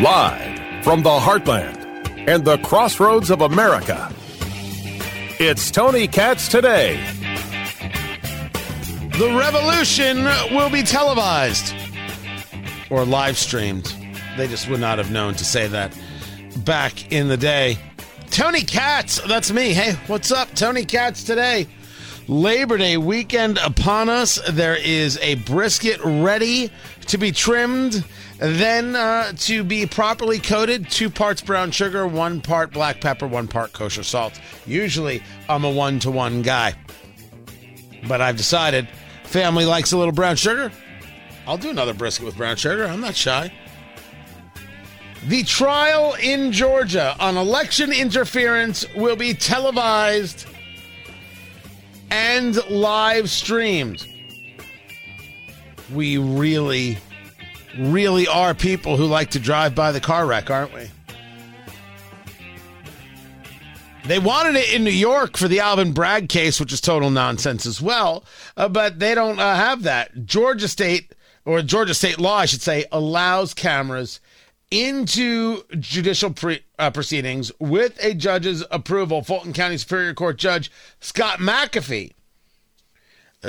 Live from the heartland and the crossroads of America, it's Tony Katz today. The revolution will be televised or live streamed. They just would not have known to say that back in the day. Tony Katz, that's me. Hey, what's up? Tony Katz today. Labor Day weekend upon us. There is a brisket ready to be trimmed, then uh, to be properly coated. Two parts brown sugar, one part black pepper, one part kosher salt. Usually, I'm a one to one guy. But I've decided family likes a little brown sugar. I'll do another brisket with brown sugar. I'm not shy. The trial in Georgia on election interference will be televised and live streamed. We really, really are people who like to drive by the car wreck, aren't we? They wanted it in New York for the Alvin Bragg case, which is total nonsense as well, uh, but they don't uh, have that. Georgia State, or Georgia State law, I should say, allows cameras into judicial pre- uh, proceedings with a judge's approval. Fulton County Superior Court Judge Scott McAfee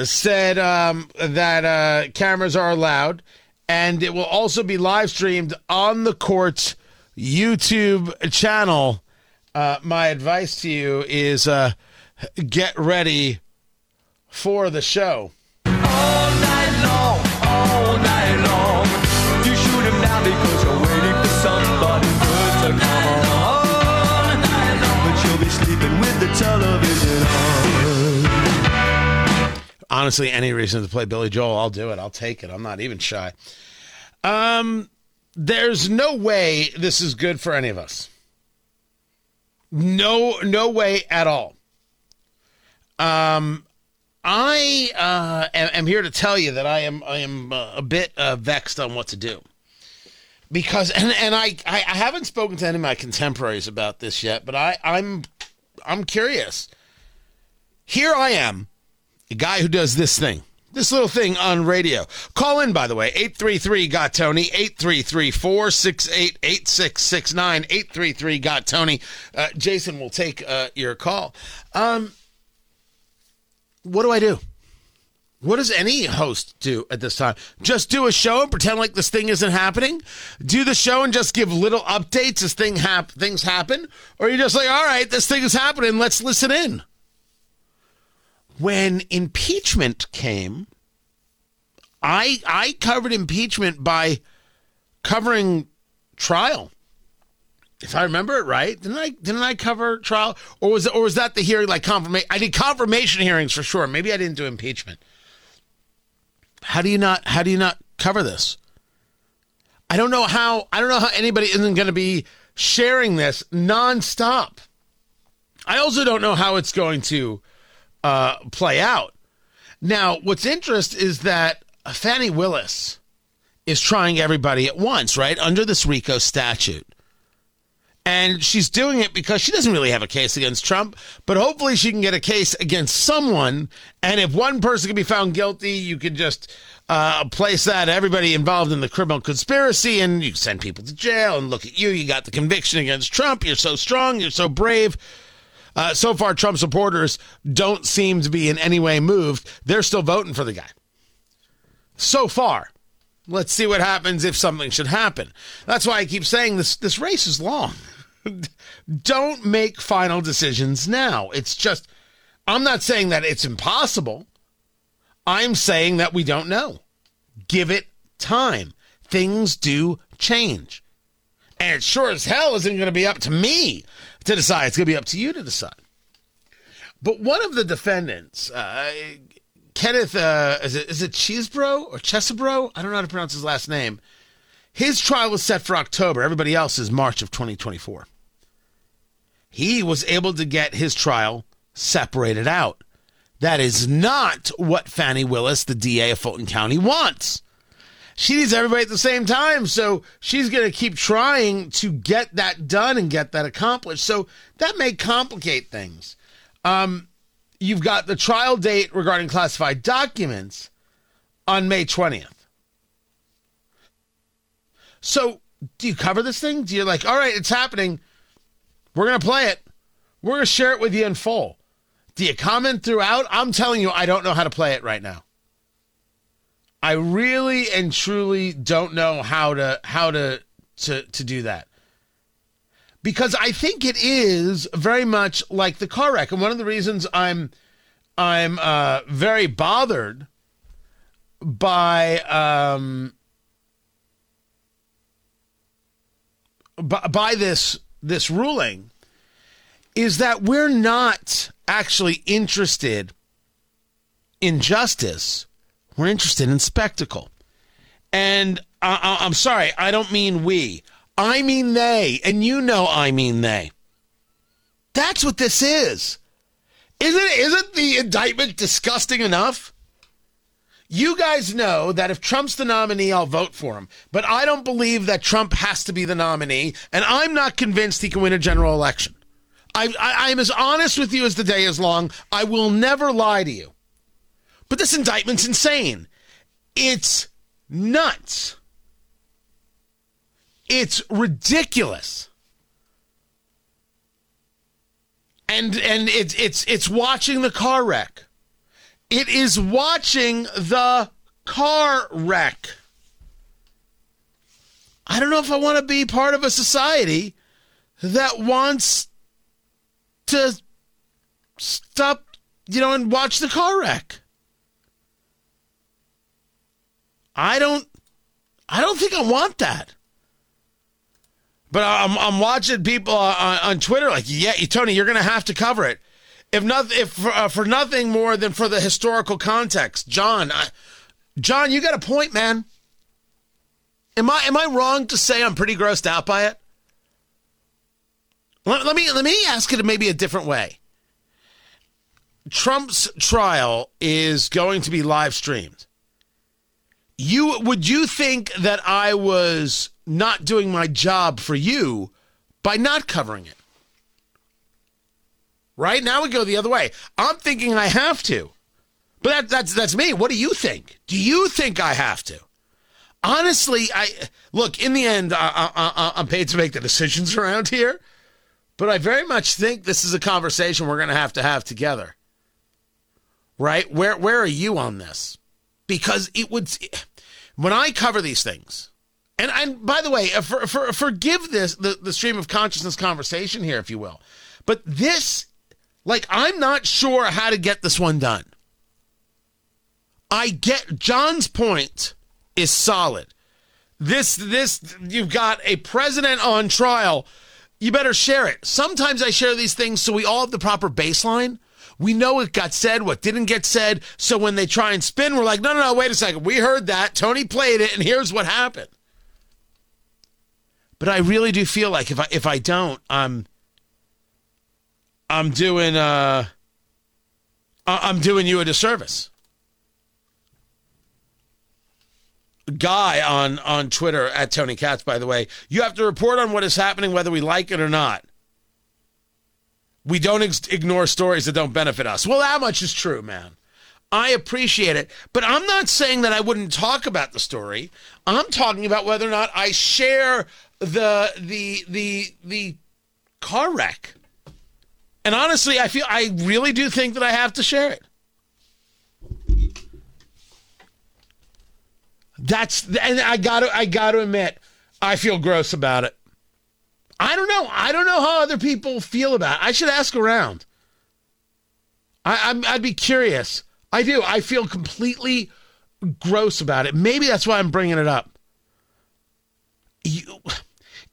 said um, that uh, cameras are allowed and it will also be live streamed on the court's YouTube channel. Uh, my advice to you is uh, get ready for the show. all night long, all night long. You shoot him down because honestly any reason to play Billy Joel, I'll do it. I'll take it. I'm not even shy. Um, there's no way this is good for any of us. No, no way at all. Um, I uh, am, am here to tell you that I am I am uh, a bit uh, vexed on what to do because and and I, I I haven't spoken to any of my contemporaries about this yet, but I I'm I'm curious. Here I am, a guy who does this thing, this little thing on radio. Call in, by the way, 833 got Tony, 833 468 8669, 833 got Tony. Uh, Jason will take uh, your call. Um, what do I do? What does any host do at this time? Just do a show and pretend like this thing isn't happening? Do the show and just give little updates as thing hap- things happen? Or you just like, all right, this thing is happening, let's listen in? When impeachment came, I I covered impeachment by covering trial. If I remember it right, didn't I didn't I cover trial or was or was that the hearing like confirmation? I did confirmation hearings for sure. Maybe I didn't do impeachment. How do you not how do you not cover this? I don't know how I don't know how anybody isn't going to be sharing this nonstop. I also don't know how it's going to uh, play out. Now, what's interesting is that Fani Willis is trying everybody at once, right? Under this RICO statute. And she's doing it because she doesn't really have a case against Trump, but hopefully she can get a case against someone. And if one person can be found guilty, you can just uh, place that everybody involved in the criminal conspiracy and you send people to jail and look at you. You got the conviction against Trump. You're so strong. You're so brave. Uh, so far, Trump supporters don't seem to be in any way moved. They're still voting for the guy. So far. Let's see what happens if something should happen. That's why I keep saying this this race is long. don't make final decisions now. It's just I'm not saying that it's impossible. I'm saying that we don't know. Give it time. Things do change. And it sure as hell isn't going to be up to me to decide. It's going to be up to you to decide. But one of the defendants, uh, Kenneth, uh, is it is it Chesebro or Chesebro? I don't know how to pronounce his last name. His trial was set for October. Everybody else is March of 2024. He was able to get his trial separated out. That is not what Fani Willis, the DA of Fulton County, wants. She needs everybody at the same time, so she's going to keep trying to get that done and get that accomplished. So that may complicate things. Um, you've got the trial date regarding classified documents on May 20th. So, do you cover this thing? Do you like, all right, it's happening. We're going to play it. We're going to share it with you in full. Do you comment throughout? I'm telling you, I don't know how to play it right now. I really and truly don't know how to how to to to do that. Because I think it is very much like the car wreck. And one of the reasons I'm I'm uh, very bothered by um, by, by this this ruling is that we're not actually interested in justice. We're interested in spectacle. And I, I, I'm sorry, I don't mean we. I mean they. And you know I mean they. That's what this is. Isn't, isn't the indictment disgusting enough? You guys know that if Trump's the nominee, I'll vote for him. But I don't believe that Trump has to be the nominee, and I'm not convinced he can win a general election. I, I, I'm as honest with you as the day is long. I will never lie to you. But this indictment's insane. It's nuts. It's ridiculous. And and it's it's it's watching the car wreck. It is watching the car wreck. I don't know if I want to be part of a society that wants to stop, you know, and watch the car wreck. I don't I don't think I want that. But I'm I'm watching people on, on Twitter like, yeah, Tony, you're going to have to cover it. If not, if for, uh, for nothing more than for the historical context, John, I, John, you got a point, man. Am I am I wrong to say I'm pretty grossed out by it? Let, let me let me ask it maybe a different way. Trump's trial is going to be live streamed. You would you think that I was not doing my job for you by not covering it? Right now we go the other way. I'm thinking I have to, but that, that's that's me. What do you think? Do you think I have to? Honestly, I look. In the end, I, I, I'm paid to make the decisions around here, but I very much think this is a conversation we're going to have to have together. Right? Where where are you on this? Because it would when I cover these things. And and by the way, uh, for, for, forgive this the, the stream of consciousness conversation here, if you will. But this like, I'm not sure how to get this one done. I get John's point is solid. This, this, you've got a president on trial. You better share it. Sometimes I share these things so we all have the proper baseline. We know what got said, what didn't get said. So when they try and spin, we're like, no, no, no, wait a second. We heard that. Tony played it, and here's what happened. But I really do feel like if I if I don't, I'm I'm doing uh I'm doing you a disservice. Guy on on Twitter at Tony Katz, by the way, you have to report on what is happening, whether we like it or not. We don't ex- ignore stories that don't benefit us. Well, that much is true, man. I appreciate it, but I'm not saying that I wouldn't talk about the story. I'm talking about whether or not I share the the the the car wreck. And honestly, I feel I really do think that I have to share it. That's and I got to I got to admit, I feel gross about it. I don't know. I don't know how other people feel about it. I should ask around. I, I'm, I'd be curious. I do. I feel completely gross about it. Maybe that's why I'm bringing it up. You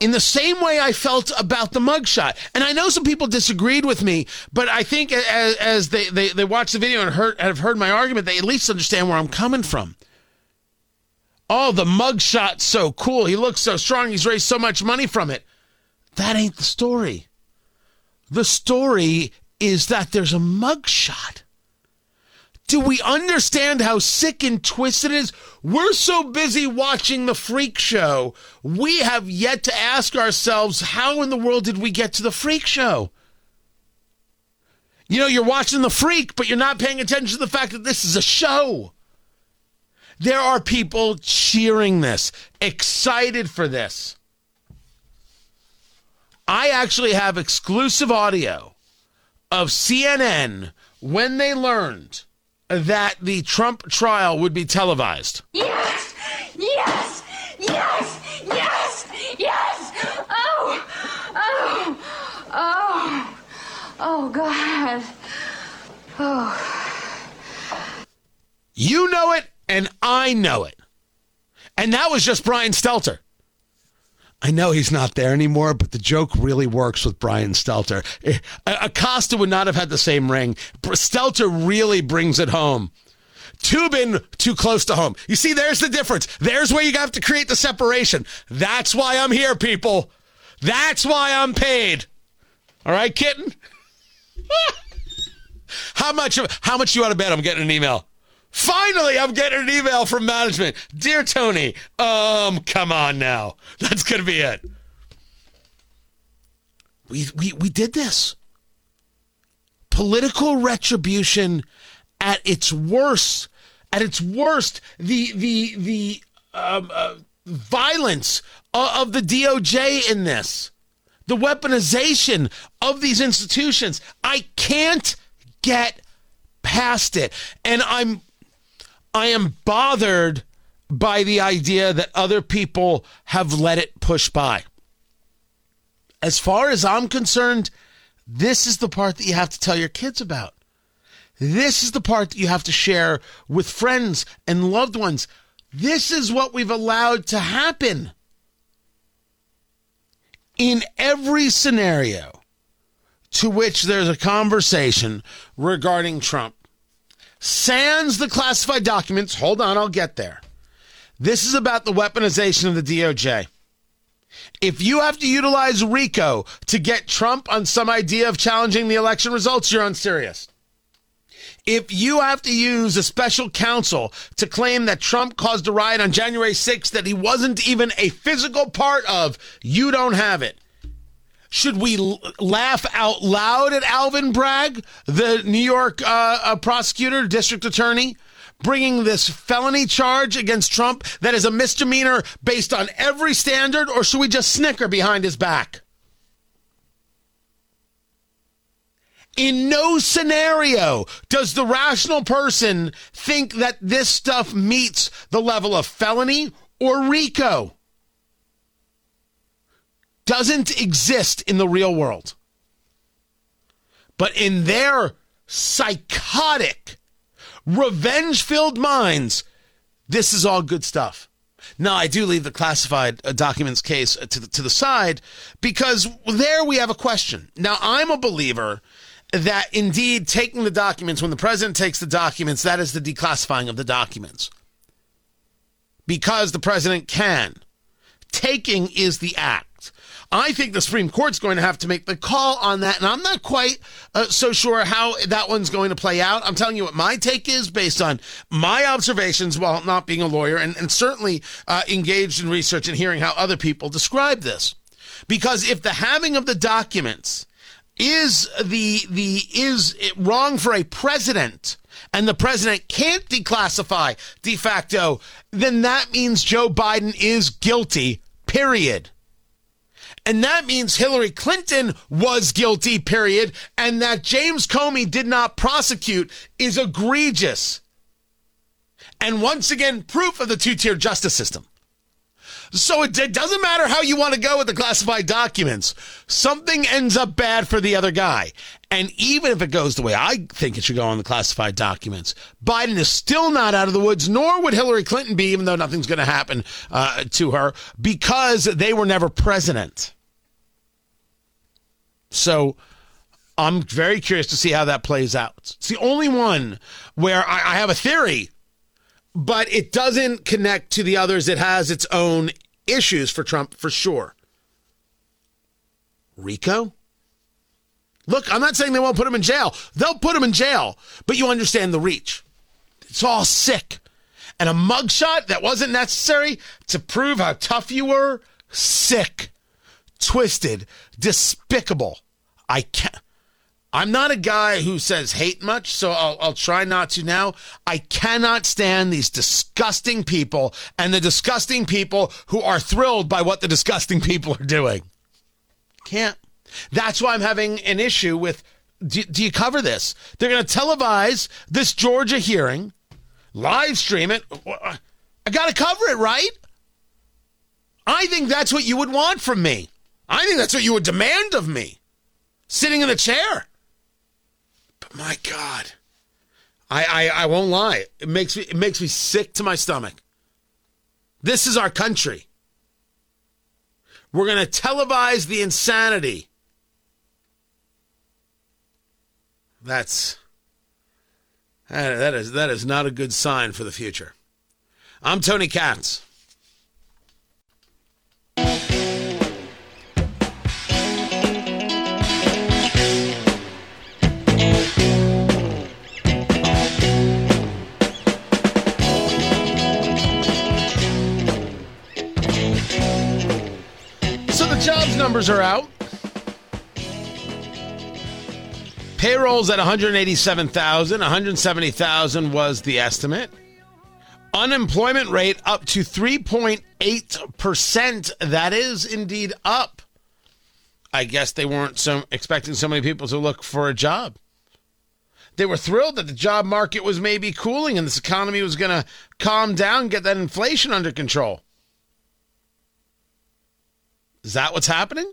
in the same way I felt about the mugshot. And I know some people disagreed with me, but I think as, as they, they, they watch the video and heard, have heard my argument, they at least understand where I'm coming from. Oh, the mugshot's so cool. He looks so strong. He's raised so much money from it. That ain't the story. The story is that there's a mugshot. Do we understand how sick and twisted it is? We're so busy watching the freak show, we have yet to ask ourselves, how in the world did we get to the freak show? You know, you're watching the freak, but you're not paying attention to the fact that this is a show. There are people cheering this, excited for this. I actually have exclusive audio of CNN when they learned that the Trump trial would be televised. Yes! Yes! Yes! Yes! Yes! Oh! Oh! Oh! Oh, God. Oh. You know it, and I know it. And that was just Brian Stelter. I know he's not there anymore, but the joke really works with Brian Stelter. Eh, Acosta would not have had the same ring. Stelter really brings it home. Toobin too close to home. You see, there's the difference. There's where you have to create the separation. That's why I'm here, people. That's why I'm paid. All right, kitten. how much? How much you out of bed? I'm getting an email? Finally, I'm getting an email from management. Dear Tony, um, come on now. That's going to be it. We, we, we did this. Political retribution at its worst. At its worst, the, the, the um, uh, violence of the DOJ in this, the weaponization of these institutions. I can't get past it. And I'm I am bothered by the idea that other people have let it push by. As far as I'm concerned, this is the part that you have to tell your kids about. This is the part that you have to share with friends and loved ones. This is what we've allowed to happen. In every scenario to which there's a conversation regarding Trump, sans the classified documents. Hold on, I'll get there. This is about the weaponization of the DOJ. If you have to utilize RICO to get Trump on some idea of challenging the election results, you're unserious. If you have to use a special counsel to claim that Trump caused a riot on January 6th that he wasn't even a physical part of, you don't have it. Should we l- laugh out loud at Alvin Bragg, the New York uh, uh, prosecutor, district attorney, bringing this felony charge against Trump that is a misdemeanor based on every standard, or should we just snicker behind his back? In no scenario does the rational person think that this stuff meets the level of felony or RICO doesn't exist in the real world. But in their psychotic, revenge filled minds, this is all good stuff. Now, I do leave the classified uh, documents case uh, to the, to the side because there we have a question. Now, I'm a believer that indeed taking the documents, when the president takes the documents, that is the declassifying of the documents. Because the president can. Taking is the act. I think the Supreme Court's going to have to make the call on that, and I'm not quite uh, so sure how that one's going to play out. I'm telling you what my take is based on my observations while not being a lawyer, and, and certainly uh, engaged in research and hearing how other people describe this. Because if the having of the documents is the the is wrong for a president and the president can't declassify de facto, then that means Joe Biden is guilty. Period. And that means Hillary Clinton was guilty, period. And that James Comey did not prosecute is egregious. And once again, proof of the two tier justice system. So it, it, doesn't matter how you want to go with the classified documents. Something ends up bad for the other guy. And even if it goes the way I think it should go on the classified documents, Biden is still not out of the woods, nor would Hillary Clinton be, even though nothing's going to happen uh, to her, because they were never president. So I'm very curious to see how that plays out. It's the only one where I, I have a theory, but it doesn't connect to the others. It has its own issues for Trump for sure. RICO? Look, I'm not saying they won't put him in jail. They'll put him in jail, but you understand the reach. It's all sick. And a mugshot that wasn't necessary to prove how tough you were? Sick. Twisted. Despicable. I can't. I'm not a guy who says hate much, so I'll, I'll try not to now. I cannot stand these disgusting people and the disgusting people who are thrilled by what the disgusting people are doing. Can't. That's why I'm having an issue with. Do, do you cover this? They're going to televise this Georgia hearing, live stream it. I got to cover it, right? I think that's what you would want from me. I think that's what you would demand of me. Sitting in a chair. My God, I, I, I won't lie. It makes me it makes me sick to my stomach. This is our country. We're to televise the insanity. That's that is that is not a good sign for the future. I'm Tony Katz. Numbers are out. Payrolls at 187,000, 170,000 was the estimate. Unemployment rate up to 3.8%. That is indeed up. I guess they weren't so expecting so many people to look for a job. They were thrilled that the job market was maybe cooling and this economy was going to calm down, get that inflation under control. Is that what's happening?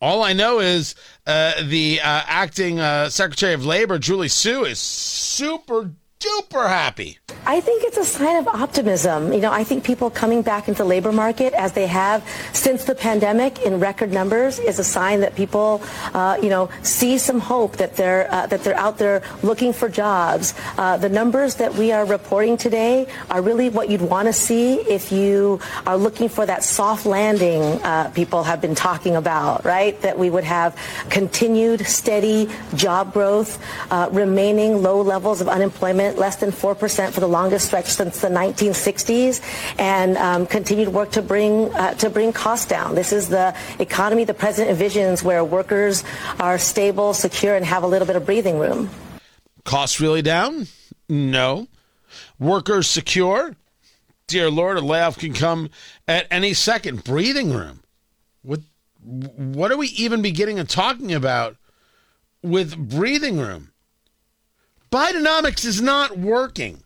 All I know is uh, the uh, acting uh, Secretary of Labor, Julie Su, is super duper happy. I think it's a sign of optimism. You know, I think people coming back into the labor market as they have since the pandemic in record numbers is a sign that people, uh, you know, see some hope that they're uh, that they're out there looking for jobs. Uh, the numbers that we are reporting today are really what you'd want to see if you are looking for that soft landing uh, people have been talking about, right? That we would have continued steady job growth, uh, remaining low levels of unemployment, less than four percent for the longest stretch since the 1960s, and um, continued work to bring uh, to bring costs down. This is the economy the president envisions, where workers are stable, secure, and have a little bit of breathing room. Costs really down? No. Workers secure? Dear Lord, a layoff can come at any second. Breathing room. What? What are we even beginning and talking about with breathing room? Bidenomics is not working.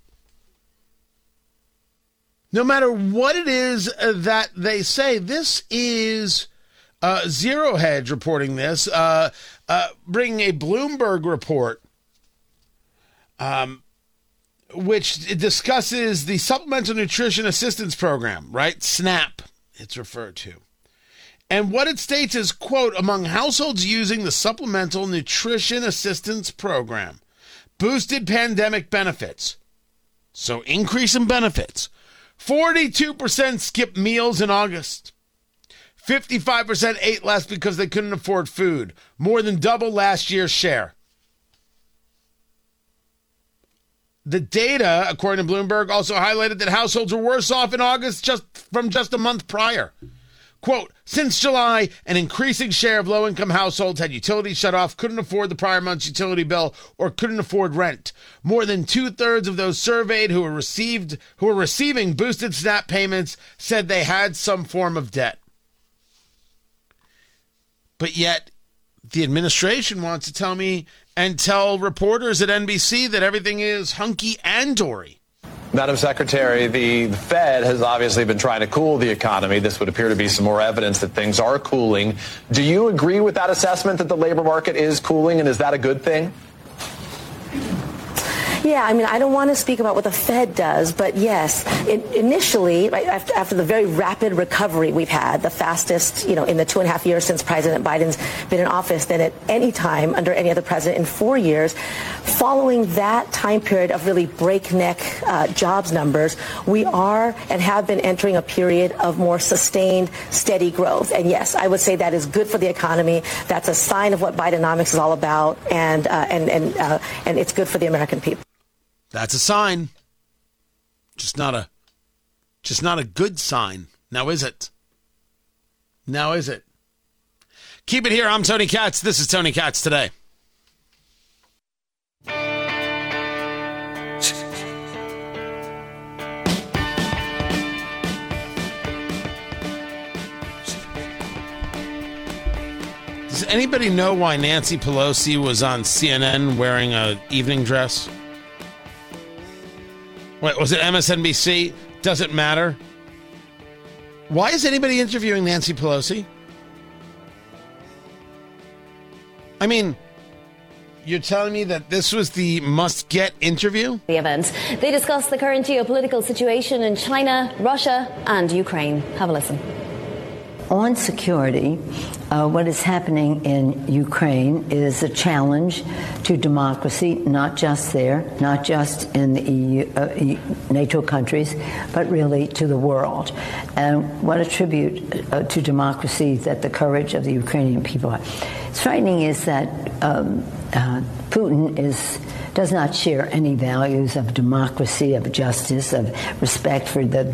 No matter what it is uh, that they say, this is uh, Zero Hedge reporting this, uh, uh, bringing a Bloomberg report, um, which discusses the Supplemental Nutrition Assistance Program, right? SNAP, it's referred to. And what it states is, quote, among households using the Supplemental Nutrition Assistance Program, boosted pandemic benefits. So increase in benefits. 42% skipped meals in August. 55% ate less because they couldn't afford food, more than double last year's share. The data, according to Bloomberg, also highlighted that households were worse off in August just from just a month prior. Quote, since July, an increasing share of low income households had utilities shut off, couldn't afford the prior month's utility bill, or couldn't afford rent. More than two thirds of those surveyed who were received who were receiving boosted SNAP payments said they had some form of debt. But yet, the administration wants to tell me and tell reporters at NBC that everything is hunky and dory. Madam Secretary, the Fed has obviously been trying to cool the economy. This would appear to be some more evidence that things are cooling. Do you agree with that assessment that the labor market is cooling, and is that a good thing? Yeah, I mean, I don't want to speak about what the Fed does, but yes, it, initially, right, after, the very rapid recovery we've had, the fastest, you know, in the two and a half years since President Biden's been in office than at any time under any other president in four years, following that time period of really breakneck uh, jobs numbers, we are and have been entering a period of more sustained, steady growth. And yes, I would say that is good for the economy. That's a sign of what Bidenomics is all about, and uh, and and uh, and it's good for the American people. That's a sign. Just not a just not a good sign. Now is it? Now is it? Keep it here. I'm Tony Katz. This is Tony Katz today. Does anybody know why Nancy Pelosi was on CNN wearing an evening dress? Wait, was it MSNBC? Doesn't matter. Why is anybody interviewing Nancy Pelosi? I mean, you're telling me that this was the must get interview? The event. They discussed the current geopolitical situation in China, Russia, and Ukraine. Have a listen. On security, uh, what is happening in Ukraine is a challenge to democracy, not just there, not just in the EU, uh, NATO countries, but really to the world. And what a tribute uh, to democracy that the courage of the Ukrainian people are. It's frightening is that um, uh, Putin is does not share any values of democracy, of justice, of respect for the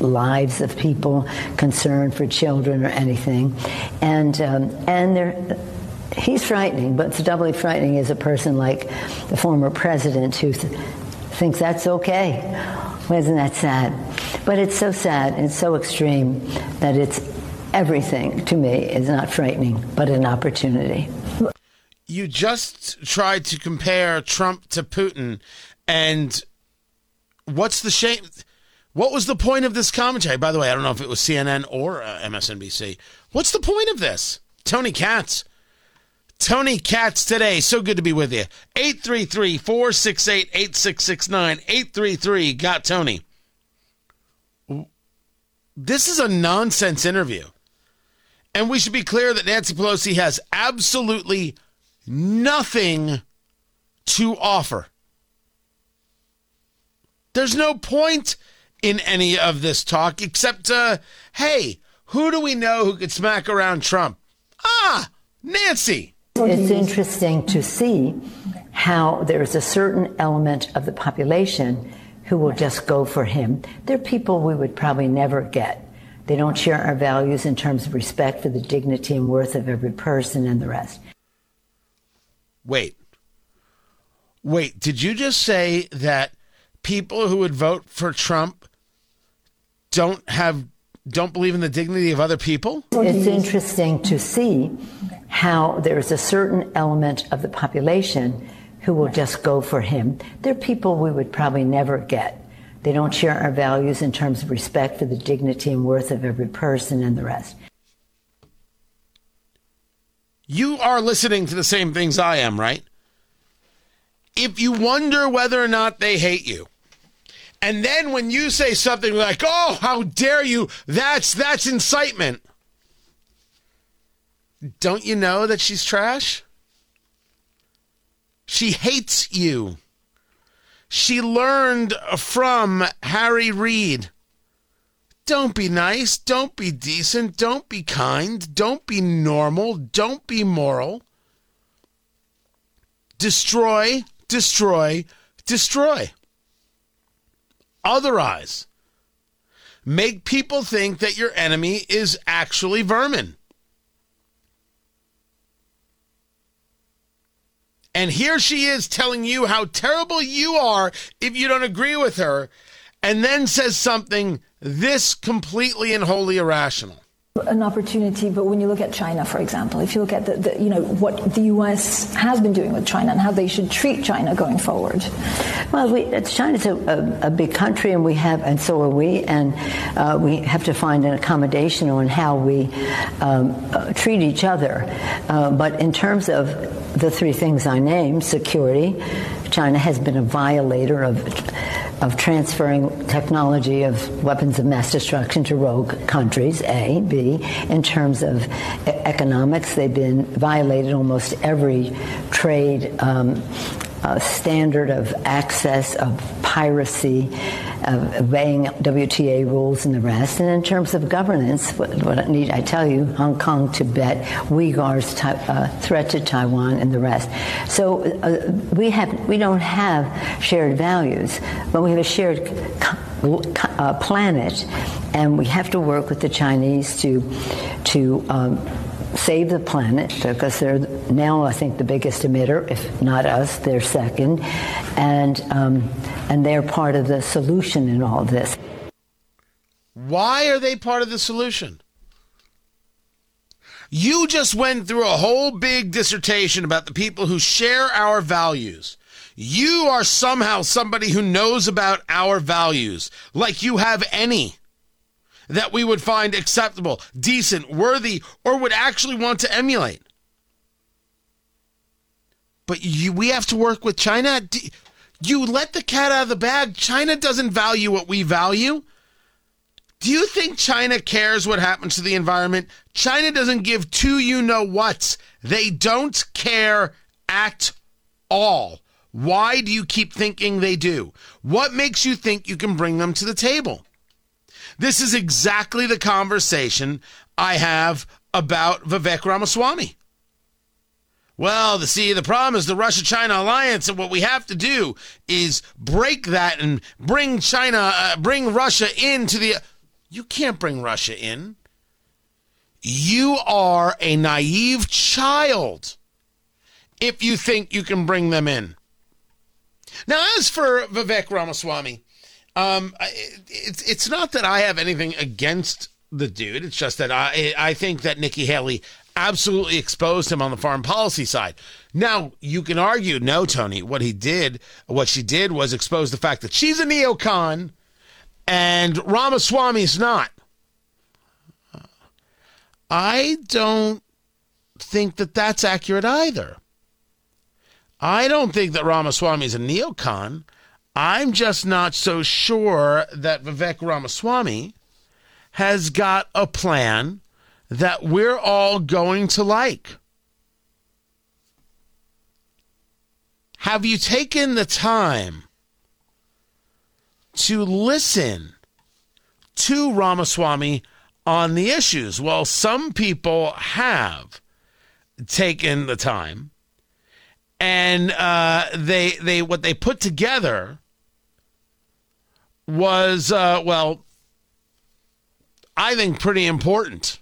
lives of people, concern for children or anything, and um, and there. He's frightening, but it's doubly frightening as a person like the former president who th- thinks that's okay. Well, isn't that sad? But it's so sad and so extreme that it's everything to me is not frightening, but an opportunity you just tried to compare Trump to Putin, and what's the shame? What was the point of this commentary? By the way, I don't know if it was CNN or uh, MSNBC. What's the point of this? Tony Katz. Tony Katz today. So good to be with you. 833 468 8669. 833 got Tony. This is a nonsense interview. And we should be clear that Nancy Pelosi has absolutely nothing to offer. There's no point in any of this talk except, uh, hey, who do we know who could smack around Trump? Ah, Nancy. It's interesting to see how there's a certain element of the population who will just go for him. They're people we would probably never get. They don't share our values in terms of respect for the dignity and worth of every person and the rest. Wait. Wait, did you just say that people who would vote for Trump don't have don't believe in the dignity of other people? It's interesting to see how there's a certain element of the population who will just go for him. They're people we would probably never get. They don't share our values in terms of respect for the dignity and worth of every person and the rest. You are listening to the same things I am, right? If you wonder whether or not they hate you, and then when you say something like, "Oh, how dare you?" That's that's incitement. Don't you know that she's trash? She hates you. She learned from Harry Reid. Don't be nice. Don't be decent. Don't be kind. Don't be normal. Don't be moral. Destroy, destroy, destroy. Otherize. Make people think that your enemy is actually vermin. And here she is telling you how terrible you are if you don't agree with her, and then says something this completely and wholly irrational an opportunity, but when you look at China, for example, if you look at the, the, you know what the U.S. has been doing with China and how they should treat China going forward. Well, we, China's a, a, a, big country, and we have, and so are we, and uh, we have to find an accommodation on how we um, uh, treat each other. Uh, but in terms of the three things I named, security, China has been a violator of of transferring technology of weapons of mass destruction to rogue countries, A. B. In terms of economics, they've been violated almost every trade um, uh, standard of access, of piracy, of obeying WTA rules and the rest. And in terms of governance, what, what need I tell you, Hong Kong, Tibet, Uyghurs, uh, threat to Taiwan, and the rest. So uh, we have we don't have shared values, but we have a shared uh, planet, and we have to work with the Chinese to to um, save the planet because they're now, I think, the biggest emitter. If not us, they're second, and um, and they're part of the solution in all this. Why are they part of the solution? You just went through a whole big dissertation about the people who share our values. You are somehow somebody who knows about our values, like you have any that we would find acceptable, decent, worthy, or would actually want to emulate. But you, we have to work with China. You let the cat out of the bag. China doesn't value what we value. Do you think China cares what happens to the environment? China doesn't give two you know whats. They don't care at all. Why do you keep thinking they do? What makes you think you can bring them to the table? This is exactly the conversation I have about Vivek Ramaswamy. Well, the see, the problem is the Russia China alliance, and what we have to do is break that and bring China, uh, bring Russia into the. You can't bring Russia in. You are a naive child if you think you can bring them in. Now, as for Vivek Ramaswamy, um, it's it's not that I have anything against the dude. It's just that I I think that Nikki Haley absolutely exposed him on the foreign policy side. Now you can argue, no, Tony, what he did, what she did was expose the fact that she's a neocon and Ramaswamy's not. I don't think that that's accurate either. I don't think that Ramaswamy is a neocon. I'm just not so sure that Vivek Ramaswamy has got a plan that we're all going to like. Have you taken the time to listen to Ramaswamy on the issues? Well, some people have taken the time and uh, they they what they put together was uh, well, I think pretty important.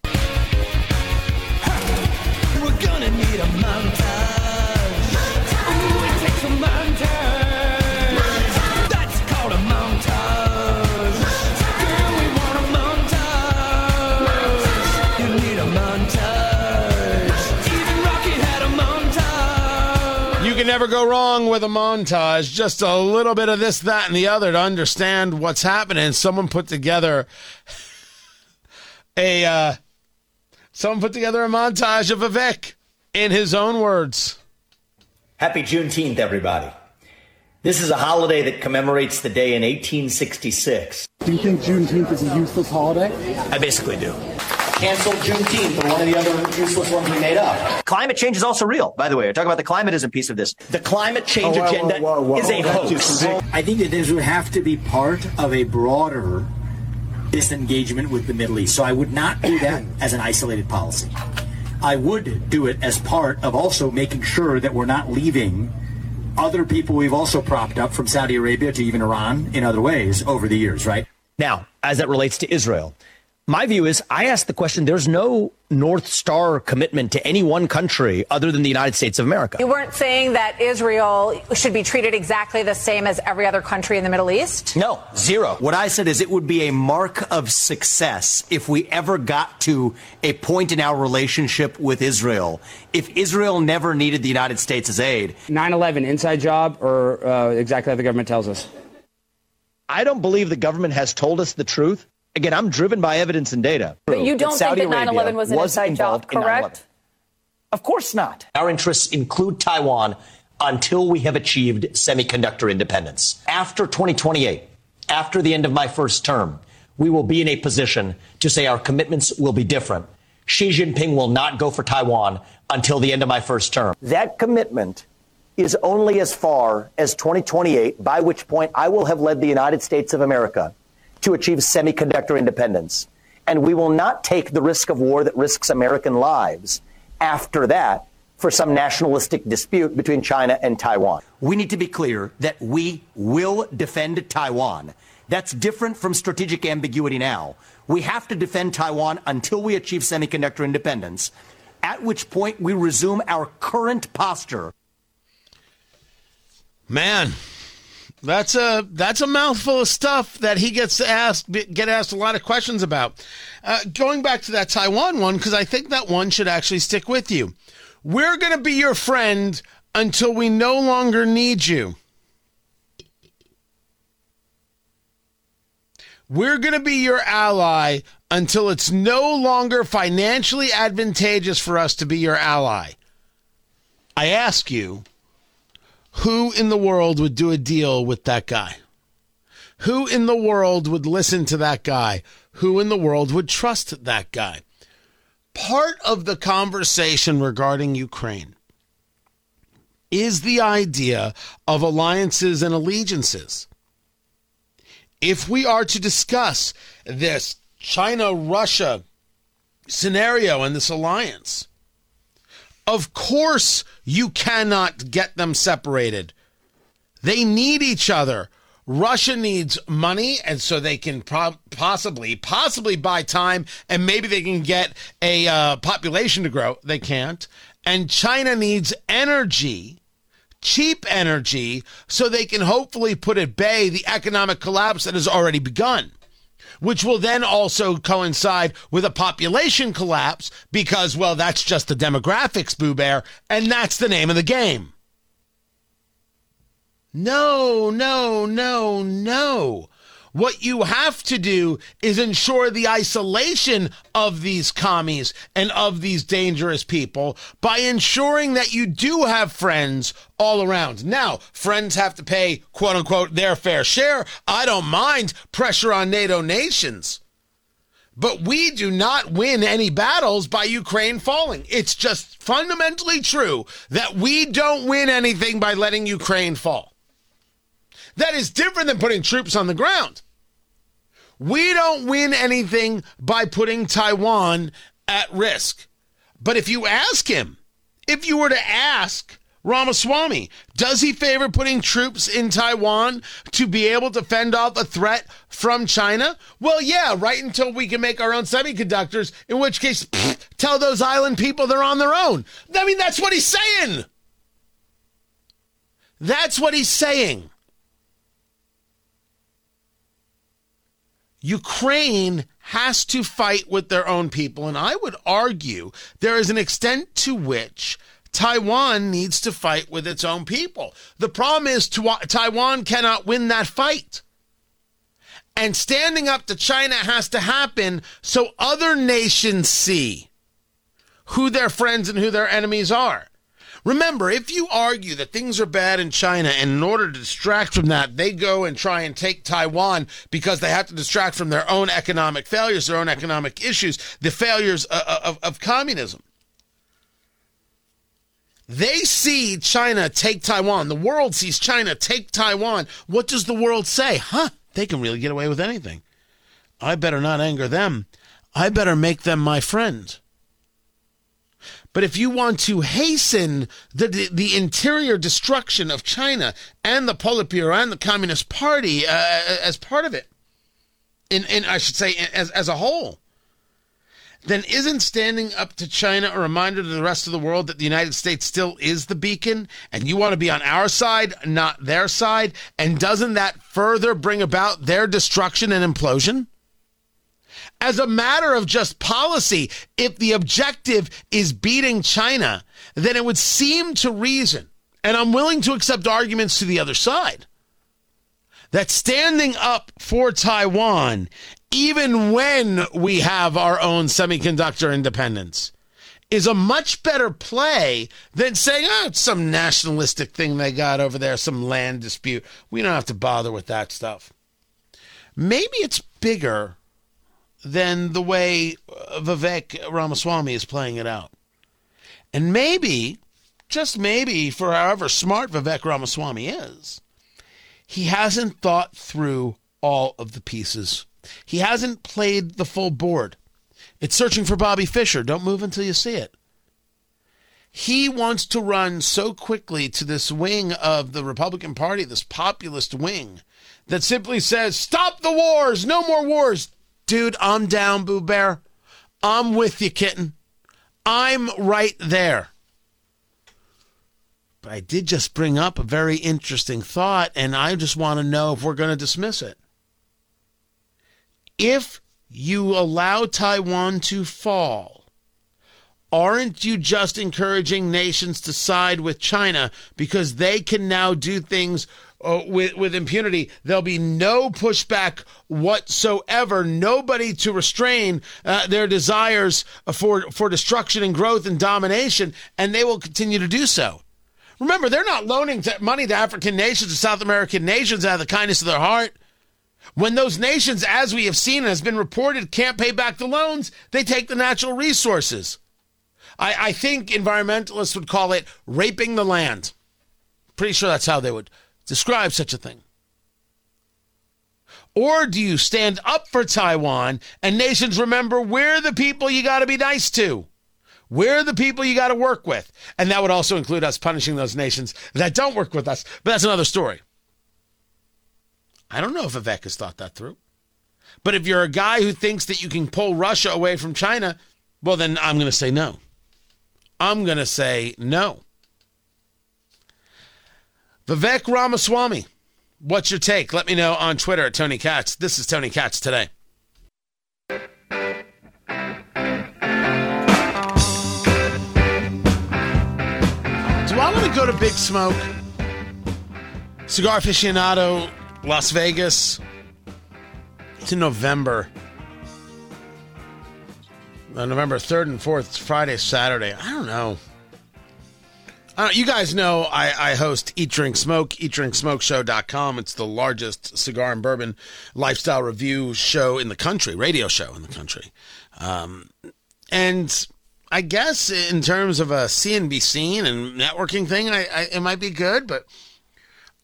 Can never go wrong with a montage. Just a little bit of this, that, and the other to understand what's happening. Someone put together a uh, someone put together a montage of Vivek in his own words. Happy Juneteenth, everybody. This is a holiday that commemorates the day in 1866. Do you think Juneteenth is a useless holiday? I basically do. Cancel Juneteenth or one of the other useless ones we made up. Climate change is also real, by the way. We're talking about the climatism piece of this. The climate change Oh, whoa, agenda whoa, whoa, whoa. is a That's hoax. I think that this would have to be part of a broader disengagement with the Middle East. So I would not do that as an isolated policy. I would do it as part of also making sure that we're not leaving other people we've also propped up from Saudi Arabia to even Iran in other ways over the years, right? Now, as that relates to Israel, my view is I ask the question there's no North Star commitment to any one country other than the United States of America. You weren't saying that Israel should be treated exactly the same as every other country in the Middle East? No, zero. What I said is it would be a mark of success if we ever got to a point in our relationship with Israel. If Israel never needed the United States' aid. 9 11, inside job, or uh, exactly how the government tells us? I don't believe the government has told us the truth. Again, I'm driven by evidence and data. But you don't Saudi think that 9/11 was an inside job, involved in 9/11. correct? Of course not. Our interests include Taiwan until we have achieved semiconductor independence. After 2028, after the end of my first term, we will be in a position to say our commitments will be different. Xi Jinping will not go for Taiwan until the end of my first term. That commitment is only as far as 2028, by which point I will have led the United States of America to achieve semiconductor independence. And we will not take the risk of war that risks American lives after that for some nationalistic dispute between China and Taiwan. We need to be clear that we will defend Taiwan. That's different from strategic ambiguity now. We have to defend Taiwan until we achieve semiconductor independence, at which point we resume our current posture. Man, That's a that's a mouthful of stuff that he gets asked get asked a lot of questions about. Uh, going back to that Taiwan one because I think that one should actually stick with you. We're going to be your friend until we no longer need you. We're going to be your ally until it's no longer financially advantageous for us to be your ally. I ask you, who in the world would do a deal with that guy? Who in the world would listen to that guy? Who in the world would trust that guy? Part of the conversation regarding Ukraine is the idea of alliances and allegiances. If we are to discuss this China Russia scenario and this alliance, of course, you cannot get them separated. They need each other. Russia needs money, and so they can pro- possibly, possibly buy time, and maybe they can get a uh, population to grow. They can't. And China needs energy, cheap energy, so they can hopefully put at bay the economic collapse that has already begun which will then also coincide with a population collapse because, well, that's just the demographics, Boo Bear, and that's the name of the game. No, no, no, no. What you have to do is ensure the isolation of these commies and of these dangerous people by ensuring that you do have friends all around. Now, friends have to pay, quote unquote, their fair share. I don't mind pressure on NATO nations. But we do not win any battles by Ukraine falling. It's just fundamentally true that we don't win anything by letting Ukraine fall. That is different than putting troops on the ground. We don't win anything by putting Taiwan at risk. But if you ask him, if you were to ask Ramaswamy, does he favor putting troops in Taiwan to be able to fend off a threat from China? Well, yeah, right until we can make our own semiconductors, in which case, tell those island people they're on their own. I mean, that's what he's saying. That's what he's saying. Ukraine has to fight with their own people. And I would argue there is an extent to which Taiwan needs to fight with its own people. The problem is Taiwan cannot win that fight. And standing up to China has to happen so other nations see who their friends and who their enemies are. Remember, if you argue that things are bad in China and in order to distract from that, they go and try and take Taiwan because they have to distract from their own economic failures, their own economic issues, the failures of, of, of communism. They see China take Taiwan. The world sees China take Taiwan. What does the world say? Huh? They can really get away with anything. I better not anger them. I better make them my friend. But if you want to hasten the, the, the interior destruction of China and the Politburo and the Communist Party uh, as part of it, in, in I should say as, as a whole, then isn't standing up to China a reminder to the rest of the world that the United States still is the beacon and you want to be on our side, not their side? And doesn't that further bring about their destruction and implosion? As a matter of just policy, if the objective is beating China, then it would seem to reason, and I'm willing to accept arguments to the other side, that standing up for Taiwan, even when we have our own semiconductor independence, is a much better play than saying, oh, it's some nationalistic thing they got over there, some land dispute. We don't have to bother with that stuff. Maybe it's bigger than the way uh, Vivek Ramaswamy is playing it out. And maybe, just maybe, for however smart Vivek Ramaswamy is, he hasn't thought through all of the pieces. He hasn't played the full board. It's searching for Bobby Fischer. Don't move until you see it. He wants to run so quickly to this wing of the Republican Party, this populist wing, that simply says, Stop the wars! No more wars! Dude, I'm down, Boo Bear. I'm with you, kitten. I'm right there. But I did just bring up a very interesting thought, and I just want to know if we're going to dismiss it. If you allow Taiwan to fall, aren't you just encouraging nations to side with China because they can now do things uh, with, with impunity? There'll be no pushback whatsoever, nobody to restrain uh, their desires for, for destruction and growth and domination, and they will continue to do so. Remember, they're not loaning money to African nations or South American nations out of the kindness of their heart. When those nations, as we have seen and has been reported, can't pay back the loans, they take the natural resources. I, I think environmentalists would call it raping the land. Pretty sure that's how they would describe such a thing. Or do you stand up for Taiwan and nations remember we're the people you got to be nice to? We're the people you got to work with. And that would also include us punishing those nations that don't work with us. But that's another story. I don't know if Vivek has thought that through. But if you're a guy who thinks that you can pull Russia away from China, well, then I'm going to say no. I'm going to say no. Vivek Ramaswamy, what's your take? Let me know on Twitter at Tony Katz. This is Tony Katz today. Do I want to go to Big Smoke? Cigar aficionado, Las Vegas. It's in November. Uh, November 3rd and 4th, Friday, Saturday. I don't know. Don't, you guys know I, I host Eat Drink Smoke, eatdrinksmokeshow.com. It's the largest cigar and bourbon lifestyle review show in the country, radio show in the country. Um, and I guess in terms of a CNBC and networking thing, I, I, it might be good, but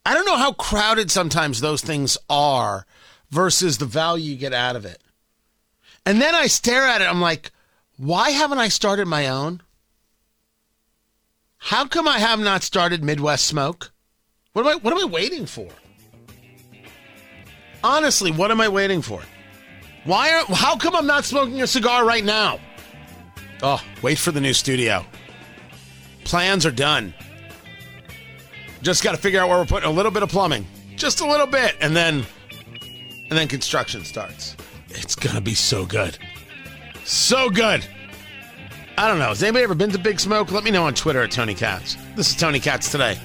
I don't know how crowded sometimes those things are versus the value you get out of it. And then I stare at it, I'm like, why haven't I started my own? How come I have not started Midwest Smoke? What am I what am I waiting for? Honestly, what am I waiting for? Why are how come I'm not smoking a cigar right now? Oh, wait for the new studio. Plans are done. Just got to figure out where we're putting a little bit of plumbing. Just a little bit and then and then construction starts. It's going to be so good. So good. I don't know. Has anybody ever been to Big Smoke? Let me know on Twitter at Tony Katz. This is Tony Katz today.